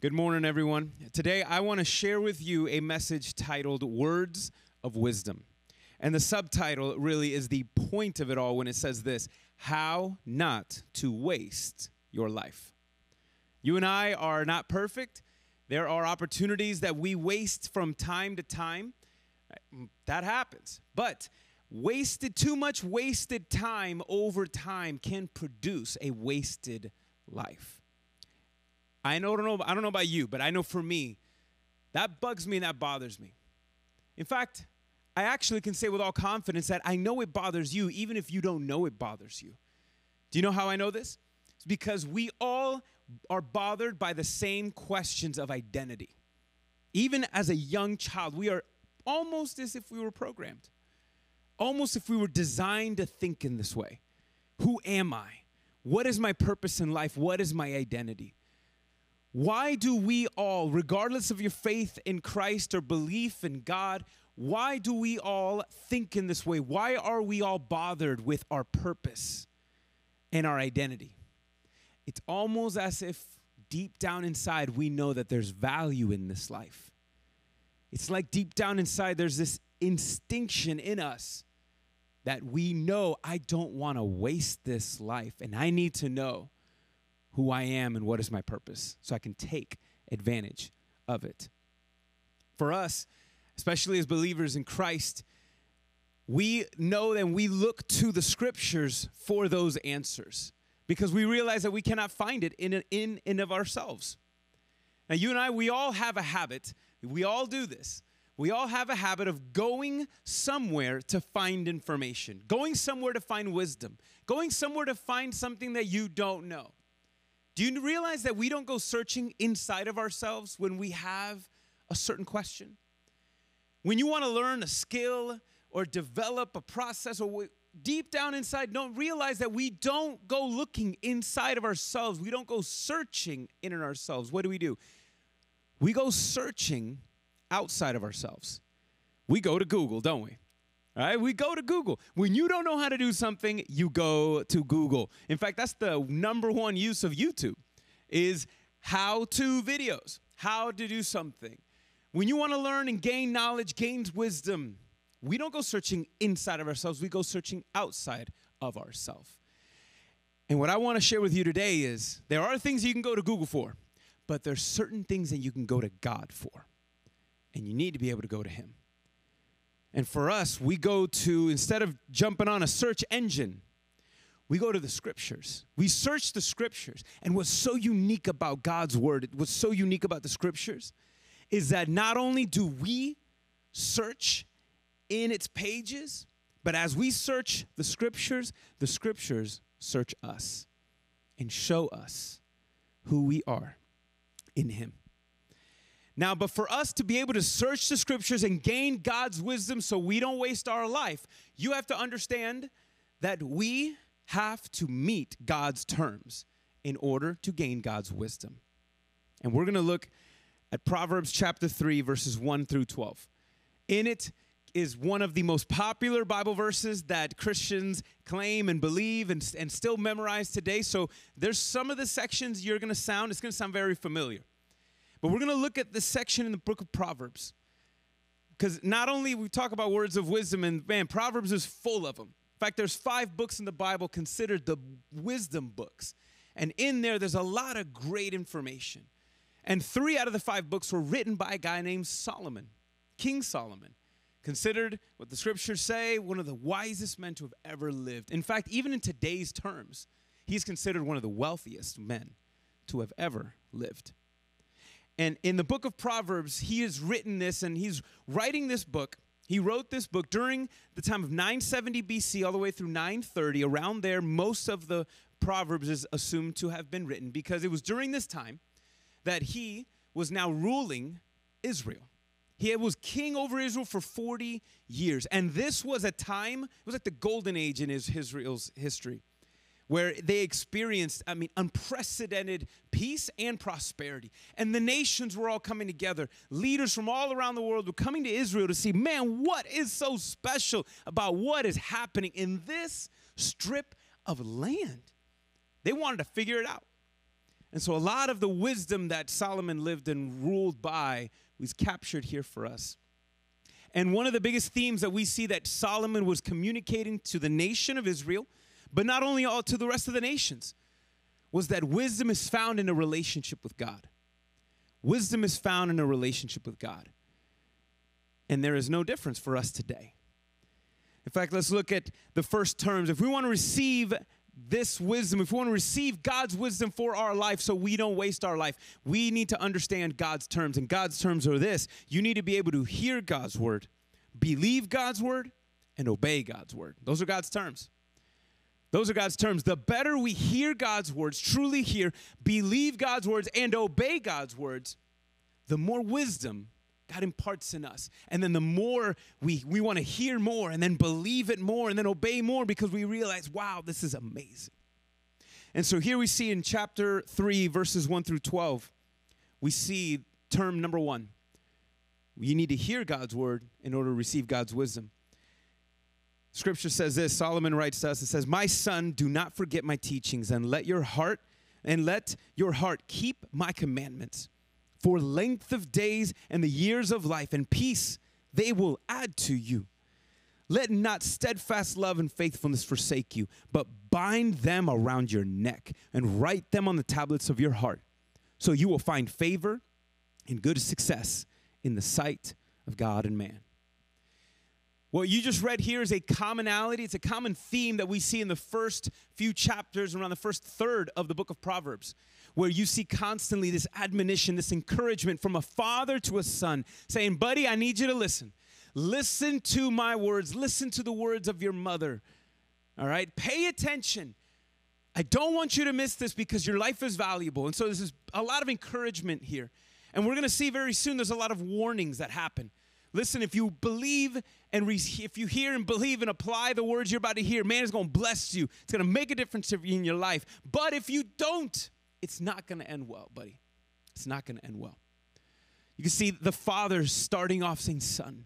Good morning, everyone. Today, I want to share with you a message titled Words of Wisdom. And the subtitle really is the point of it all when it says this How Not to Waste Your Life. You and I are not perfect. There are opportunities that we waste from time to time. That happens. But wasted, too much wasted time over time can produce a wasted life. I don't know, I don't know about you, but I know for me, that bugs me and that bothers me. In fact, I actually can say with all confidence that I know it bothers you, even if you don't know it bothers you. Do you know how I know this? It's because we all are bothered by the same questions of identity. Even as a young child, we are almost as if we were programmed, almost if we were designed to think in this way. Who am I? What is my purpose in life? What is my identity? Why do we all, regardless of your faith in Christ or belief in God, why do we all think in this way? Why are we all bothered with our purpose and our identity? It's almost as if deep down inside we know that there's value in this life. It's like deep down inside there's this instinction in us that we know I don't want to waste this life and I need to know who I am and what is my purpose so I can take advantage of it. For us, especially as believers in Christ, we know that we look to the scriptures for those answers because we realize that we cannot find it in in and of ourselves. Now, you and I, we all have a habit. We all do this. We all have a habit of going somewhere to find information, going somewhere to find wisdom, going somewhere to find something that you don't know. Do you realize that we don't go searching inside of ourselves when we have a certain question? When you want to learn a skill or develop a process or deep down inside don't realize that we don't go looking inside of ourselves. We don't go searching in ourselves. What do we do? We go searching outside of ourselves. We go to Google, don't we? All right, we go to Google. When you don't know how to do something, you go to Google. In fact, that's the number one use of YouTube is how to videos, how to do something. When you want to learn and gain knowledge, gain wisdom, we don't go searching inside of ourselves, we go searching outside of ourselves. And what I want to share with you today is there are things you can go to Google for, but there's certain things that you can go to God for. And you need to be able to go to him. And for us, we go to, instead of jumping on a search engine, we go to the scriptures. We search the scriptures. And what's so unique about God's word, what's so unique about the scriptures, is that not only do we search in its pages, but as we search the scriptures, the scriptures search us and show us who we are in Him. Now, but for us to be able to search the scriptures and gain God's wisdom so we don't waste our life, you have to understand that we have to meet God's terms in order to gain God's wisdom. And we're going to look at Proverbs chapter 3, verses 1 through 12. In it is one of the most popular Bible verses that Christians claim and believe and, and still memorize today. So there's some of the sections you're going to sound, it's going to sound very familiar. But we're going to look at this section in the book of Proverbs. Because not only we talk about words of wisdom, and man, Proverbs is full of them. In fact, there's five books in the Bible considered the wisdom books. And in there, there's a lot of great information. And three out of the five books were written by a guy named Solomon, King Solomon, considered what the scriptures say one of the wisest men to have ever lived. In fact, even in today's terms, he's considered one of the wealthiest men to have ever lived. And in the book of Proverbs, he has written this and he's writing this book. He wrote this book during the time of 970 BC all the way through 930. Around there, most of the Proverbs is assumed to have been written because it was during this time that he was now ruling Israel. He was king over Israel for 40 years. And this was a time, it was like the golden age in Israel's history where they experienced, I mean, unprecedented peace and prosperity. And the nations were all coming together. Leaders from all around the world were coming to Israel to see, man, what is so special about what is happening in this strip of land? They wanted to figure it out. And so a lot of the wisdom that Solomon lived and ruled by was captured here for us. And one of the biggest themes that we see that Solomon was communicating to the nation of Israel, but not only all to the rest of the nations, was that wisdom is found in a relationship with God. Wisdom is found in a relationship with God. And there is no difference for us today. In fact, let's look at the first terms. If we want to receive this wisdom, if we want to receive God's wisdom for our life so we don't waste our life, we need to understand God's terms. And God's terms are this you need to be able to hear God's word, believe God's word, and obey God's word. Those are God's terms. Those are God's terms. The better we hear God's words, truly hear, believe God's words, and obey God's words, the more wisdom God imparts in us. And then the more we, we want to hear more and then believe it more and then obey more because we realize, wow, this is amazing. And so here we see in chapter 3, verses 1 through 12, we see term number one. You need to hear God's word in order to receive God's wisdom. Scripture says this Solomon writes to us, it says, My son, do not forget my teachings and let your heart and let your heart keep my commandments for length of days and the years of life and peace they will add to you. Let not steadfast love and faithfulness forsake you, but bind them around your neck and write them on the tablets of your heart, so you will find favor and good success in the sight of God and man. What you just read here is a commonality, it's a common theme that we see in the first few chapters, around the first third of the book of Proverbs where you see constantly this admonition, this encouragement from a father to a son saying, Buddy, I need you to listen. Listen to my words. Listen to the words of your mother. All right? Pay attention. I don't want you to miss this because your life is valuable. And so this is a lot of encouragement here. And we're going to see very soon there's a lot of warnings that happen. Listen, if you believe and re- if you hear and believe and apply the words you're about to hear, man is going to bless you. It's going to make a difference in your life. But if you don't, it's not going to end well, buddy. It's not going to end well. You can see the father starting off saying, Son.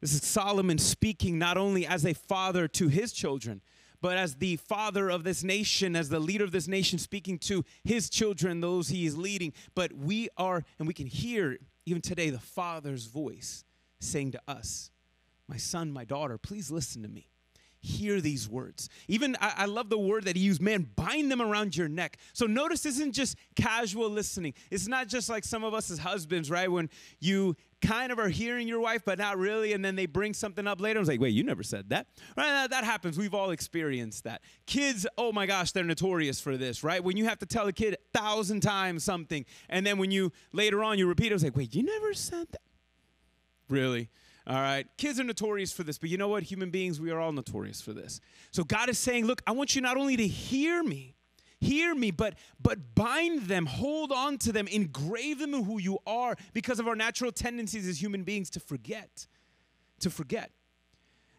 This is Solomon speaking not only as a father to his children, but as the father of this nation, as the leader of this nation, speaking to his children, those he is leading. But we are, and we can hear even today the father's voice saying to us, My son, my daughter, please listen to me hear these words. Even I, I, love the word that he used, man, bind them around your neck. So notice this isn't just casual listening. It's not just like some of us as husbands, right? When you kind of are hearing your wife, but not really, and then they bring something up later. I was like, wait, you never said that. Right? That, that happens. We've all experienced that. Kids, oh my gosh, they're notorious for this, right? When you have to tell a kid a thousand times something, and then when you later on you repeat it, I was like, wait, you never said that. Really? All right. Kids are notorious for this, but you know what? Human beings, we are all notorious for this. So God is saying, look, I want you not only to hear me, hear me, but but bind them, hold on to them, engrave them in who you are because of our natural tendencies as human beings to forget. To forget.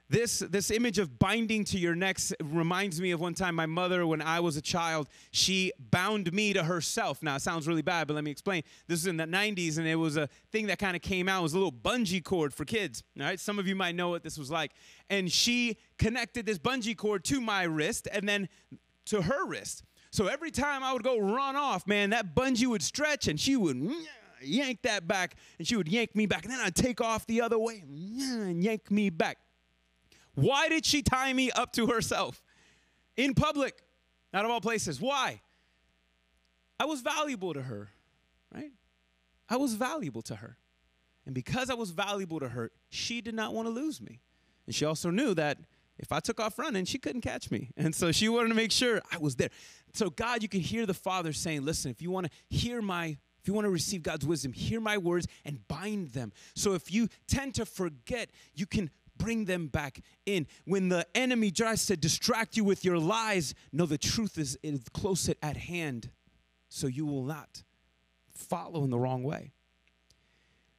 This, this image of binding to your necks reminds me of one time my mother, when I was a child, she bound me to herself. Now, it sounds really bad, but let me explain. This was in the 90s, and it was a thing that kind of came out. It was a little bungee cord for kids. All right, some of you might know what this was like. And she connected this bungee cord to my wrist and then to her wrist. So every time I would go run off, man, that bungee would stretch and she would yank that back and she would yank me back. And then I'd take off the other way and yank me back. Why did she tie me up to herself in public, out of all places? Why? I was valuable to her, right? I was valuable to her. And because I was valuable to her, she did not want to lose me. And she also knew that if I took off running, she couldn't catch me. And so she wanted to make sure I was there. So, God, you can hear the Father saying, Listen, if you want to hear my if you want to receive God's wisdom, hear my words and bind them. So if you tend to forget, you can bring them back in. When the enemy tries to distract you with your lies, know the truth is, is close at hand, so you will not follow in the wrong way.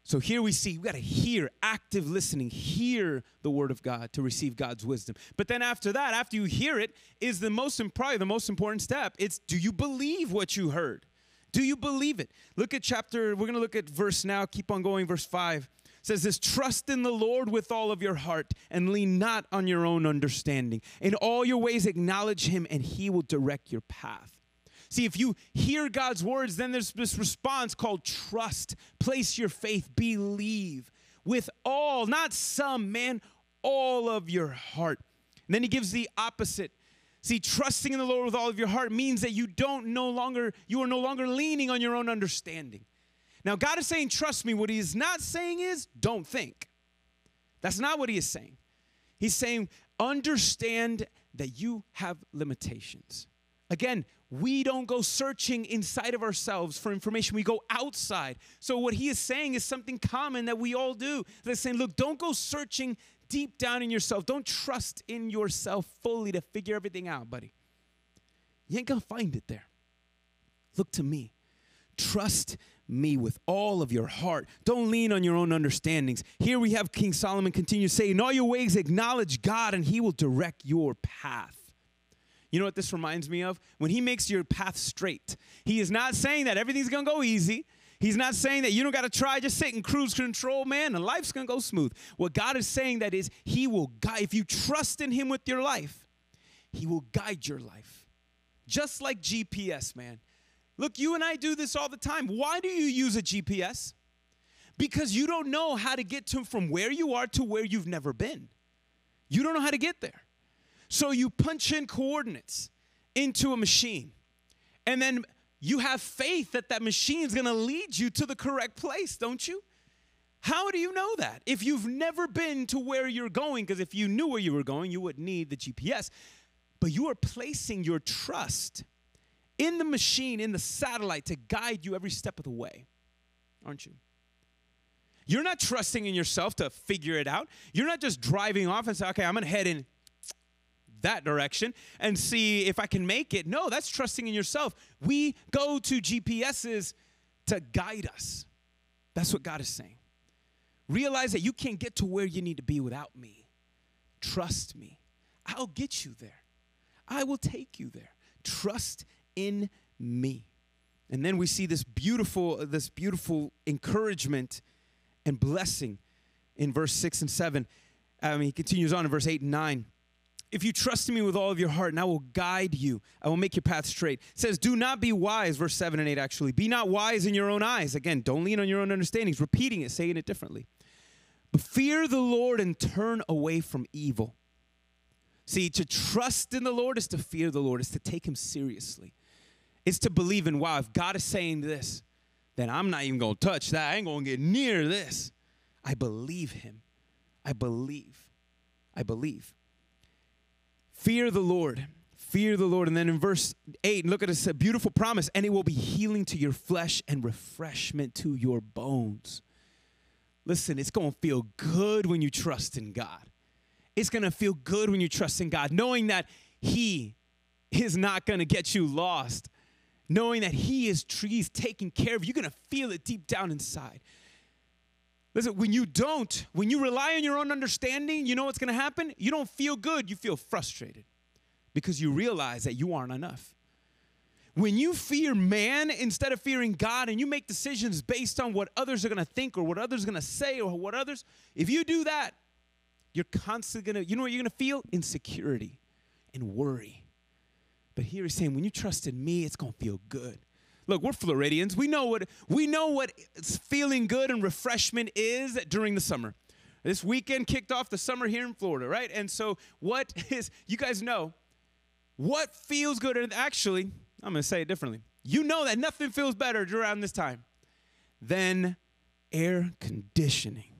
So here we see we got to hear active listening, hear the word of God to receive God's wisdom. But then after that, after you hear it, is the most probably the most important step. It's do you believe what you heard? Do you believe it? Look at chapter, we're going to look at verse now, keep on going, verse 5 says this trust in the Lord with all of your heart and lean not on your own understanding. In all your ways, acknowledge him, and he will direct your path. See, if you hear God's words, then there's this response called trust. Place your faith, believe with all, not some, man, all of your heart. And then he gives the opposite. See, trusting in the Lord with all of your heart means that you don't no longer, you are no longer leaning on your own understanding. Now, God is saying, trust me. What he is not saying is, don't think. That's not what he is saying. He's saying, understand that you have limitations. Again, we don't go searching inside of ourselves for information. We go outside. So, what he is saying is something common that we all do. They're saying, look, don't go searching deep down in yourself. Don't trust in yourself fully to figure everything out, buddy. You ain't gonna find it there. Look to me. Trust me with all of your heart. Don't lean on your own understandings. Here we have King Solomon continue saying, In all your ways acknowledge God, and he will direct your path. You know what this reminds me of? When he makes your path straight, he is not saying that everything's gonna go easy. He's not saying that you don't gotta try, just sit in cruise control, man, and life's gonna go smooth. What God is saying that is, he will guide, if you trust in him with your life, he will guide your life. Just like GPS, man. Look, you and I do this all the time. Why do you use a GPS? Because you don't know how to get to from where you are to where you've never been. You don't know how to get there. So you punch in coordinates into a machine, and then you have faith that that machine is going to lead you to the correct place, don't you? How do you know that? If you've never been to where you're going, because if you knew where you were going, you wouldn't need the GPS. But you are placing your trust in the machine, in the satellite to guide you every step of the way, aren't you? You're not trusting in yourself to figure it out. You're not just driving off and say, okay, I'm going to head in that direction and see if I can make it. No, that's trusting in yourself. We go to GPSs to guide us. That's what God is saying. Realize that you can't get to where you need to be without me. Trust me. I'll get you there. I will take you there. Trust in me. And then we see this beautiful this beautiful encouragement and blessing in verse 6 and 7. I mean, he continues on in verse 8 and 9 if you trust in me with all of your heart, and I will guide you, I will make your path straight. It says, Do not be wise, verse 7 and 8 actually. Be not wise in your own eyes. Again, don't lean on your own understandings. Repeating it, saying it differently. But fear the Lord and turn away from evil. See, to trust in the Lord is to fear the Lord, is to take him seriously. It's to believe in, wow, if God is saying this, then I'm not even gonna touch that. I ain't gonna get near this. I believe him. I believe. I believe. Fear the Lord. Fear the Lord. And then in verse 8, look at this beautiful promise, and it will be healing to your flesh and refreshment to your bones. Listen, it's going to feel good when you trust in God. It's going to feel good when you trust in God, knowing that He is not going to get you lost, knowing that He is trees taking care of you. You're going to feel it deep down inside. Listen, when you don't, when you rely on your own understanding, you know what's going to happen? You don't feel good, you feel frustrated because you realize that you aren't enough. When you fear man instead of fearing God and you make decisions based on what others are going to think or what others are going to say or what others, if you do that, you're constantly going to, you know what you're going to feel? Insecurity and worry. But here he's saying, when you trust in me, it's going to feel good. Look, we're Floridians. We know what we know what feeling good and refreshment is during the summer. This weekend kicked off the summer here in Florida, right? And so what is you guys know what feels good and actually, I'm going to say it differently. You know that nothing feels better around this time than air conditioning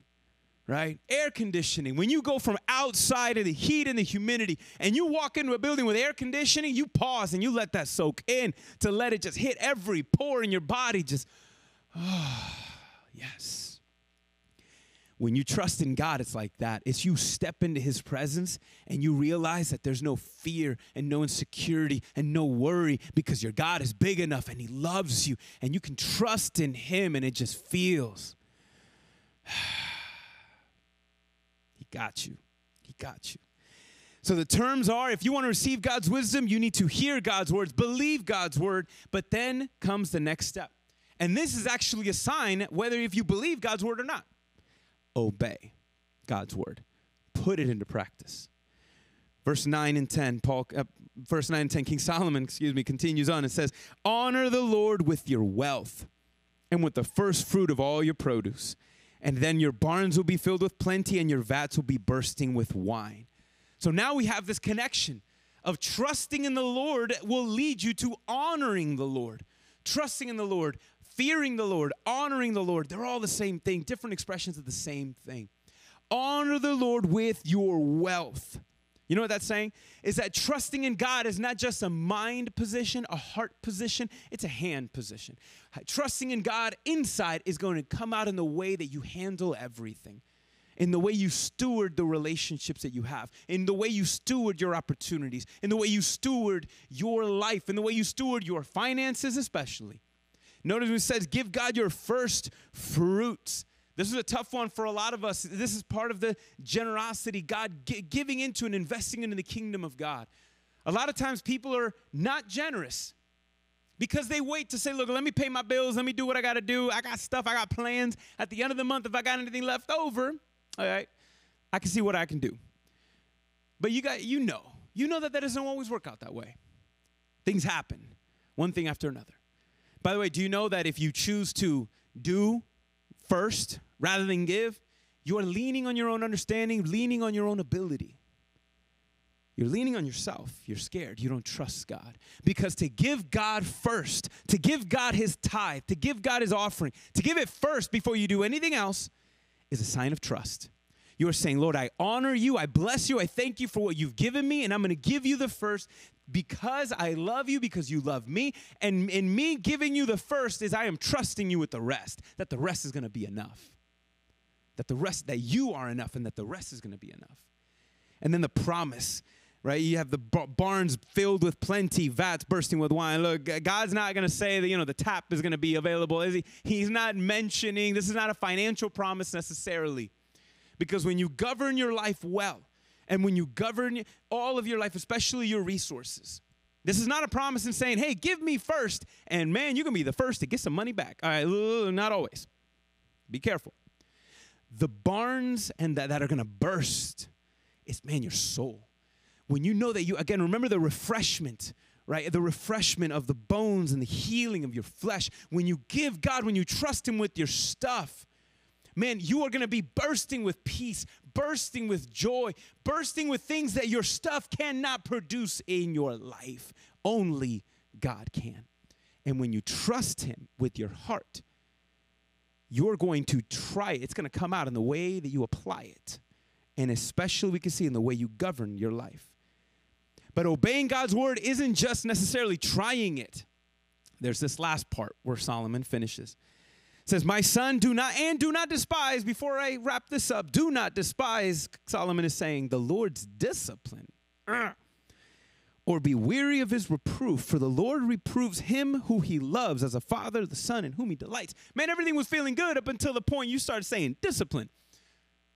right? Air conditioning. When you go from outside of the heat and the humidity and you walk into a building with air conditioning, you pause and you let that soak in to let it just hit every pore in your body. Just, oh, yes. When you trust in God, it's like that. It's you step into His presence and you realize that there's no fear and no insecurity and no worry because your God is big enough and He loves you and you can trust in Him and it just feels. got you. He got you. So the terms are if you want to receive God's wisdom, you need to hear God's words, believe God's word, but then comes the next step. And this is actually a sign whether if you believe God's word or not. Obey God's word. Put it into practice. Verse 9 and 10, Paul, uh, verse 9 and 10, King Solomon, excuse me, continues on and says, Honor the Lord with your wealth and with the first fruit of all your produce. And then your barns will be filled with plenty and your vats will be bursting with wine. So now we have this connection of trusting in the Lord will lead you to honoring the Lord. Trusting in the Lord, fearing the Lord, honoring the Lord, they're all the same thing, different expressions of the same thing. Honor the Lord with your wealth. You know what that's saying? Is that trusting in God is not just a mind position, a heart position, it's a hand position. Trusting in God inside is going to come out in the way that you handle everything, in the way you steward the relationships that you have, in the way you steward your opportunities, in the way you steward your life, in the way you steward your finances, especially. Notice it says, give God your first fruits. This is a tough one for a lot of us. This is part of the generosity, God giving into and investing into the kingdom of God. A lot of times people are not generous because they wait to say, look, let me pay my bills, let me do what I got to do. I got stuff, I got plans. At the end of the month, if I got anything left over, all right, I can see what I can do. But you got, you know, you know that that doesn't always work out that way. Things happen, one thing after another. By the way, do you know that if you choose to do first rather than give, you are leaning on your own understanding, leaning on your own ability. You're leaning on yourself. You're scared. You don't trust God. Because to give God first, to give God his tithe, to give God his offering, to give it first before you do anything else is a sign of trust. You are saying, Lord, I honor you. I bless you. I thank you for what you've given me, and I'm going to give you the first because I love you, because you love me. And in me giving you the first is I am trusting you with the rest, that the rest is going to be enough. That the rest, that you are enough, and that the rest is going to be enough. And then the promise, right? You have the barns filled with plenty, vats bursting with wine. Look, God's not going to say that, you know, the tap is going to be available, is he? He's not mentioning, this is not a financial promise necessarily. Because when you govern your life well, and when you govern all of your life, especially your resources. This is not a promise in saying, hey, give me first, and man, you're gonna be the first to get some money back. All right, not always. Be careful. The barns and that, that are gonna burst is, man, your soul. When you know that you, again, remember the refreshment, right? The refreshment of the bones and the healing of your flesh. When you give God, when you trust Him with your stuff, man, you are gonna be bursting with peace, bursting with joy, bursting with things that your stuff cannot produce in your life. Only God can. And when you trust Him with your heart, you're going to try it. It's going to come out in the way that you apply it. And especially, we can see in the way you govern your life. But obeying God's word isn't just necessarily trying it. There's this last part where Solomon finishes says, My son, do not, and do not despise, before I wrap this up, do not despise, Solomon is saying, the Lord's discipline. Or be weary of his reproof, for the Lord reproves him who he loves as a father, the son in whom he delights. Man, everything was feeling good up until the point you started saying discipline.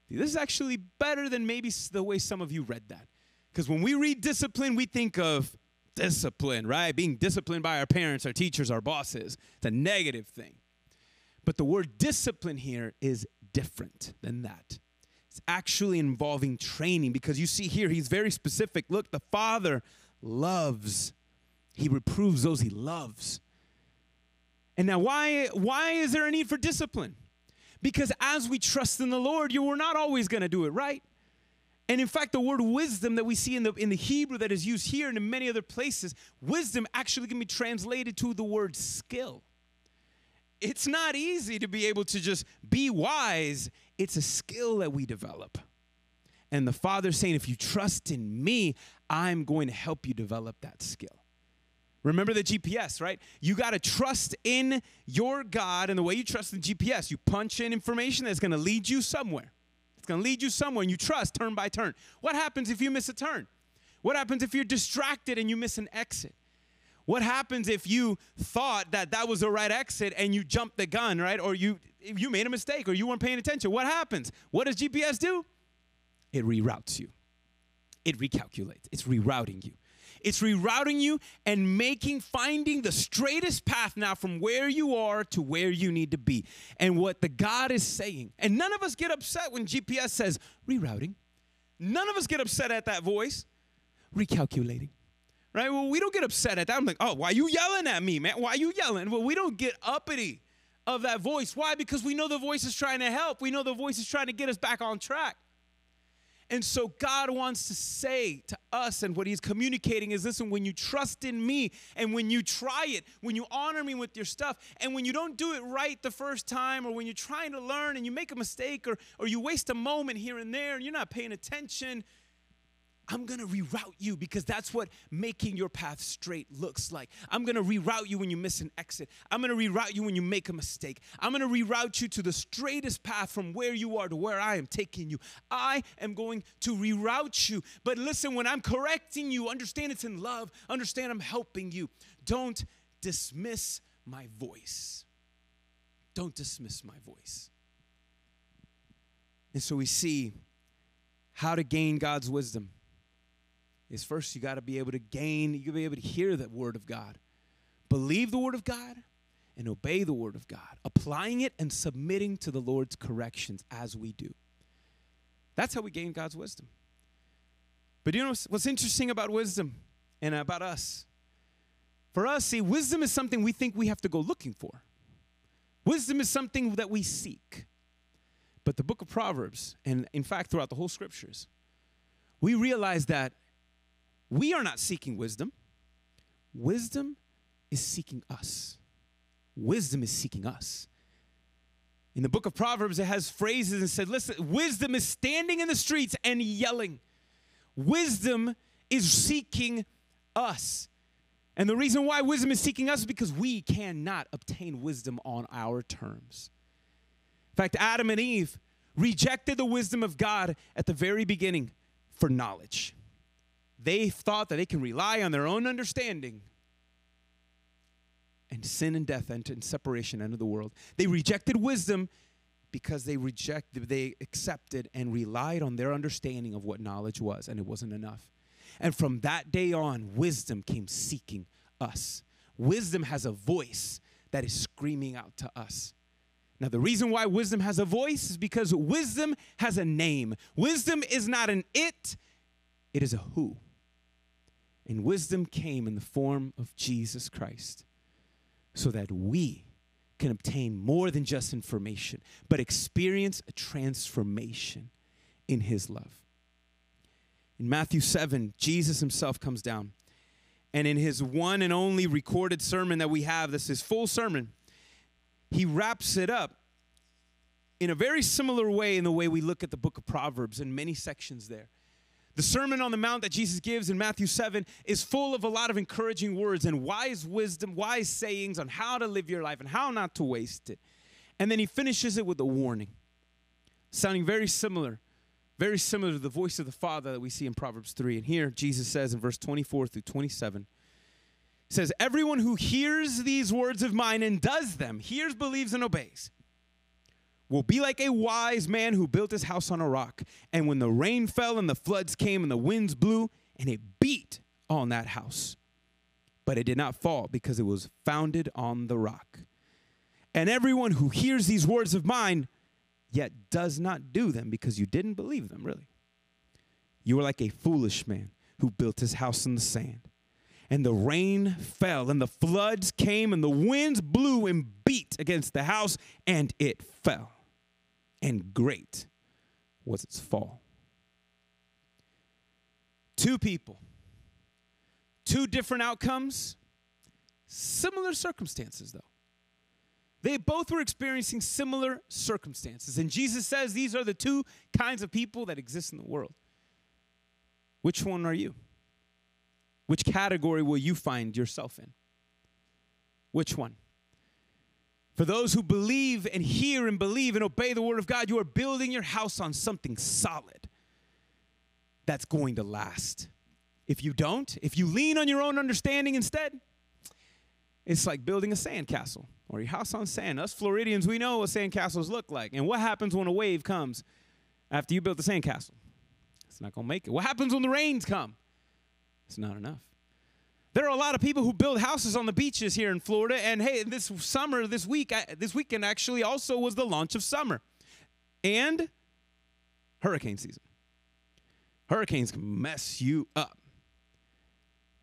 This is actually better than maybe the way some of you read that. Because when we read discipline, we think of discipline, right? Being disciplined by our parents, our teachers, our bosses. It's a negative thing. But the word discipline here is different than that. It's actually involving training because you see here, he's very specific. Look, the Father loves, he reproves those he loves. And now, why, why is there a need for discipline? Because as we trust in the Lord, you are not always going to do it right. And in fact, the word wisdom that we see in the, in the Hebrew that is used here and in many other places, wisdom actually can be translated to the word skill it's not easy to be able to just be wise. It's a skill that we develop. And the Father's saying, if you trust in me, I'm going to help you develop that skill. Remember the GPS, right? You got to trust in your God and the way you trust in GPS. You punch in information that's going to lead you somewhere. It's going to lead you somewhere and you trust turn by turn. What happens if you miss a turn? What happens if you're distracted and you miss an exit? What happens if you thought that that was the right exit and you jumped the gun, right? Or you you made a mistake or you weren't paying attention? What happens? What does GPS do? It reroutes you. It recalculates. It's rerouting you. It's rerouting you and making finding the straightest path now from where you are to where you need to be. And what the God is saying. And none of us get upset when GPS says rerouting. None of us get upset at that voice recalculating. Right? Well, we don't get upset at that. I'm like, oh, why you yelling at me, man? Why are you yelling? Well, we don't get uppity of that voice. Why? Because we know the voice is trying to help. We know the voice is trying to get us back on track. And so God wants to say to us, and what He's communicating is listen, when you trust in me and when you try it, when you honor me with your stuff, and when you don't do it right the first time, or when you're trying to learn and you make a mistake, or, or you waste a moment here and there and you're not paying attention, I'm gonna reroute you because that's what making your path straight looks like. I'm gonna reroute you when you miss an exit. I'm gonna reroute you when you make a mistake. I'm gonna reroute you to the straightest path from where you are to where I am taking you. I am going to reroute you. But listen, when I'm correcting you, understand it's in love, understand I'm helping you. Don't dismiss my voice. Don't dismiss my voice. And so we see how to gain God's wisdom is first you got to be able to gain, you got to be able to hear the word of God, believe the word of God, and obey the word of God, applying it and submitting to the Lord's corrections as we do. That's how we gain God's wisdom. But you know what's interesting about wisdom and about us? For us, see, wisdom is something we think we have to go looking for. Wisdom is something that we seek. But the book of Proverbs, and in fact, throughout the whole scriptures, we realize that we are not seeking wisdom. Wisdom is seeking us. Wisdom is seeking us. In the book of Proverbs, it has phrases and said, listen, wisdom is standing in the streets and yelling. Wisdom is seeking us. And the reason why wisdom is seeking us is because we cannot obtain wisdom on our terms. In fact, Adam and Eve rejected the wisdom of God at the very beginning for knowledge. They thought that they can rely on their own understanding. And sin and death and separation entered the world. They rejected wisdom because they rejected, they accepted and relied on their understanding of what knowledge was, and it wasn't enough. And from that day on, wisdom came seeking us. Wisdom has a voice that is screaming out to us. Now, the reason why wisdom has a voice is because wisdom has a name. Wisdom is not an it, it is a who. And wisdom came in the form of Jesus Christ so that we can obtain more than just information, but experience a transformation in his love. In Matthew 7, Jesus himself comes down. And in his one and only recorded sermon that we have, this is full sermon, he wraps it up in a very similar way in the way we look at the book of Proverbs in many sections there. The Sermon on the Mount that Jesus gives in Matthew 7 is full of a lot of encouraging words and wise wisdom, wise sayings on how to live your life and how not to waste it. And then he finishes it with a warning, sounding very similar, very similar to the voice of the Father that we see in Proverbs 3. And here Jesus says in verse 24 through 27, says, Everyone who hears these words of mine and does them, hears, believes, and obeys, will be like a wise man who built his house on a rock. And when the rain fell and the floods came and the winds blew, and it beat on that house. But it did not fall because it was founded on the rock. And everyone who hears these words of mine, yet does not do them because you didn't believe them, really. You are like a foolish man who built his house in the sand. And the rain fell, and the floods came, and the winds blew and beat against the house, and it fell and great was its fall. Two people, two different outcomes, similar circumstances, though. They both were experiencing similar circumstances. And Jesus says these are the two kinds of people that exist in the world. Which one are you? Which category will you find yourself in? Which one? For those who believe and hear and believe and obey the word of God, you are building your house on something solid that's going to last. If you don't, if you lean on your own understanding instead, it's like building a sandcastle or your house on sand. Us Floridians, we know what sandcastles look like. And what happens when a wave comes after you built the sandcastle? It's not going to make it. What happens when the rains come? It's not enough. There are a lot of people who build houses on the beaches here in Florida, and hey, this summer, this week, this weekend actually also was the launch of summer and hurricane season. Hurricanes can mess you up.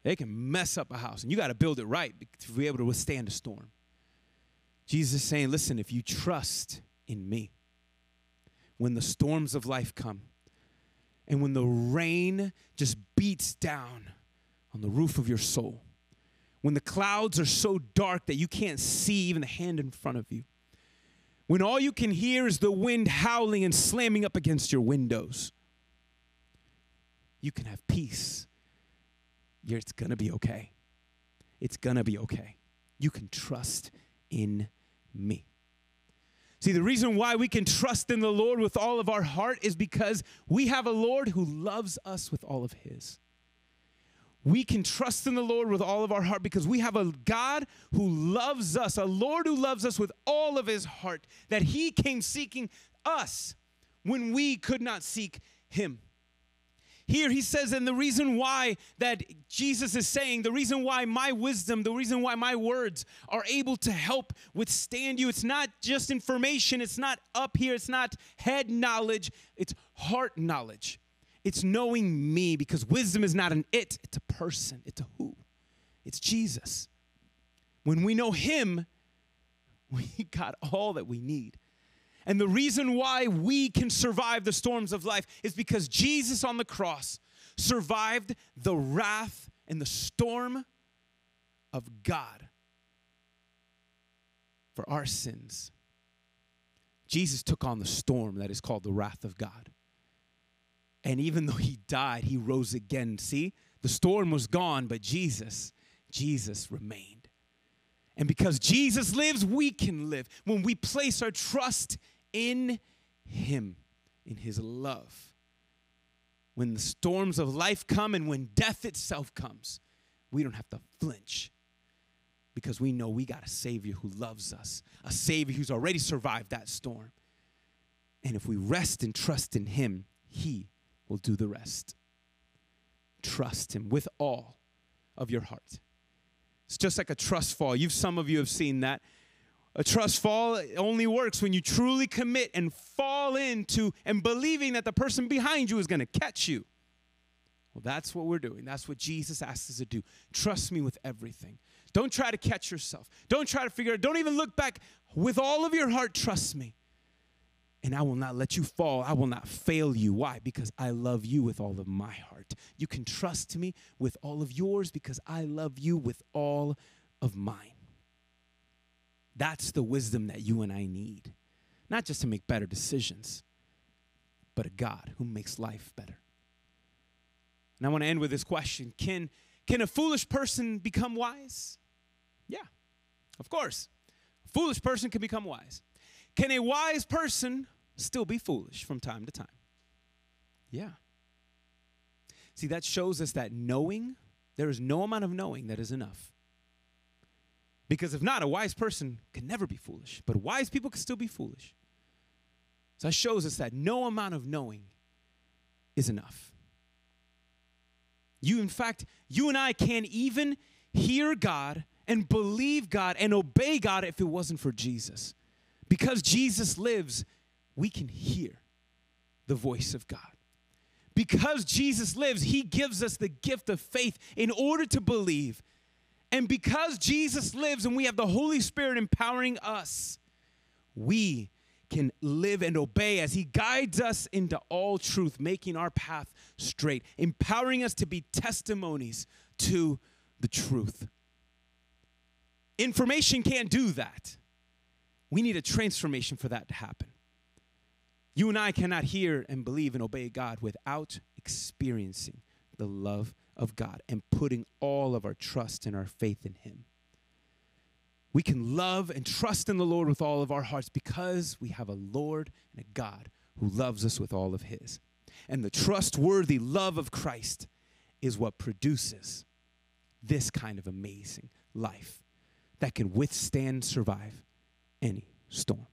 They can mess up a house, and you got to build it right to be able to withstand a storm. Jesus is saying, listen, if you trust in me, when the storms of life come, and when the rain just beats down on the roof of your soul, when the clouds are so dark that you can't see even the hand in front of you, when all you can hear is the wind howling and slamming up against your windows, you can have peace. it's gonna be okay. It's gonna be okay. You can trust in me. See, the reason why we can trust in the Lord with all of our heart is because we have a Lord who loves us with all of his. We can trust in the Lord with all of our heart because we have a God who loves us, a Lord who loves us with all of his heart, that he came seeking us when we could not seek him. Here he says, and the reason why that Jesus is saying, the reason why my wisdom, the reason why my words are able to help withstand you, it's not just information, it's not up here, it's not head knowledge, it's heart knowledge. It's knowing me because wisdom is not an it, it's a person, it's a who. It's Jesus. When we know him, we got all that we need. And the reason why we can survive the storms of life is because Jesus on the cross survived the wrath and the storm of God for our sins. Jesus took on the storm that is called the wrath of God. And even though he died, he rose again. See, the storm was gone, but Jesus, Jesus remained. And because Jesus lives, we can live. When we place our trust in Him, in His love. When the storms of life come and when death itself comes, we don't have to flinch because we know we got a Savior who loves us, a Savior who's already survived that storm. And if we rest and trust in Him, He will do the rest. Trust Him with all of your heart. It's just like a trust fall. You've some of you have seen that. A trust fall only works when you truly commit and fall into and believing that the person behind you is going to catch you. Well, that's what we're doing. That's what Jesus asks us to do. Trust me with everything. Don't try to catch yourself. Don't try to figure it. Don't even look back. With all of your heart, trust me. And I will not let you fall. I will not fail you. Why? Because I love you with all of my heart. You can trust me with all of yours because I love you with all of mine. That's the wisdom that you and I need. Not just to make better decisions, but a God who makes life better. And I want to end with this question Can, can a foolish person become wise? Yeah, of course. A foolish person can become wise. Can a wise person still be foolish from time to time? Yeah. See, that shows us that knowing, there is no amount of knowing that is enough. Because if not, a wise person can never be foolish, but wise people can still be foolish. So that shows us that no amount of knowing is enough. You, in fact, you and I can't even hear God and believe God and obey God if it wasn't for Jesus. Because Jesus lives, we can hear the voice of God. Because Jesus lives, He gives us the gift of faith in order to believe and because Jesus lives and we have the Holy Spirit empowering us, we can live and obey as He guides us into all truth, making our path straight, empowering us to be testimonies to the truth. Information can't do that. We need a transformation for that to happen. You and I cannot hear and believe and obey God without experiencing the love of God and putting all of our trust and our faith in Him. We can love and trust in the Lord with all of our hearts because we have a Lord and a God who loves us with all of His. And the trustworthy love of Christ is what produces this kind of amazing life that can withstand, survive any storm.